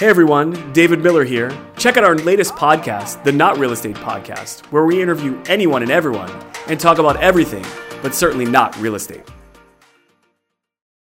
Hey everyone, David Miller here. Check out our latest podcast, the Not Real Estate Podcast, where we interview anyone and everyone and talk about everything, but certainly not real estate.